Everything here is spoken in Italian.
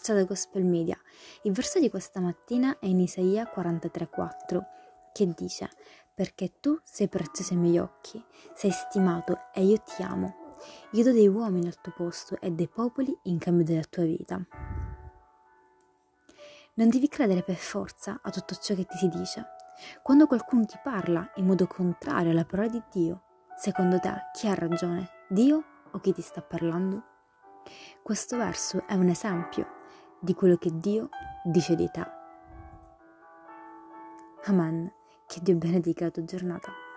Ciao da Gospel Media. Il verso di questa mattina è in Isaia 43,4 che dice: Perché tu sei prezioso ai miei occhi, sei stimato e io ti amo. Io do dei uomini al tuo posto e dei popoli in cambio della tua vita. Non devi credere per forza a tutto ciò che ti si dice. Quando qualcuno ti parla in modo contrario alla parola di Dio, secondo te chi ha ragione? Dio o chi ti sta parlando? Questo verso è un esempio di quello che Dio dice di te. Amen. Che Dio benedica la tua giornata.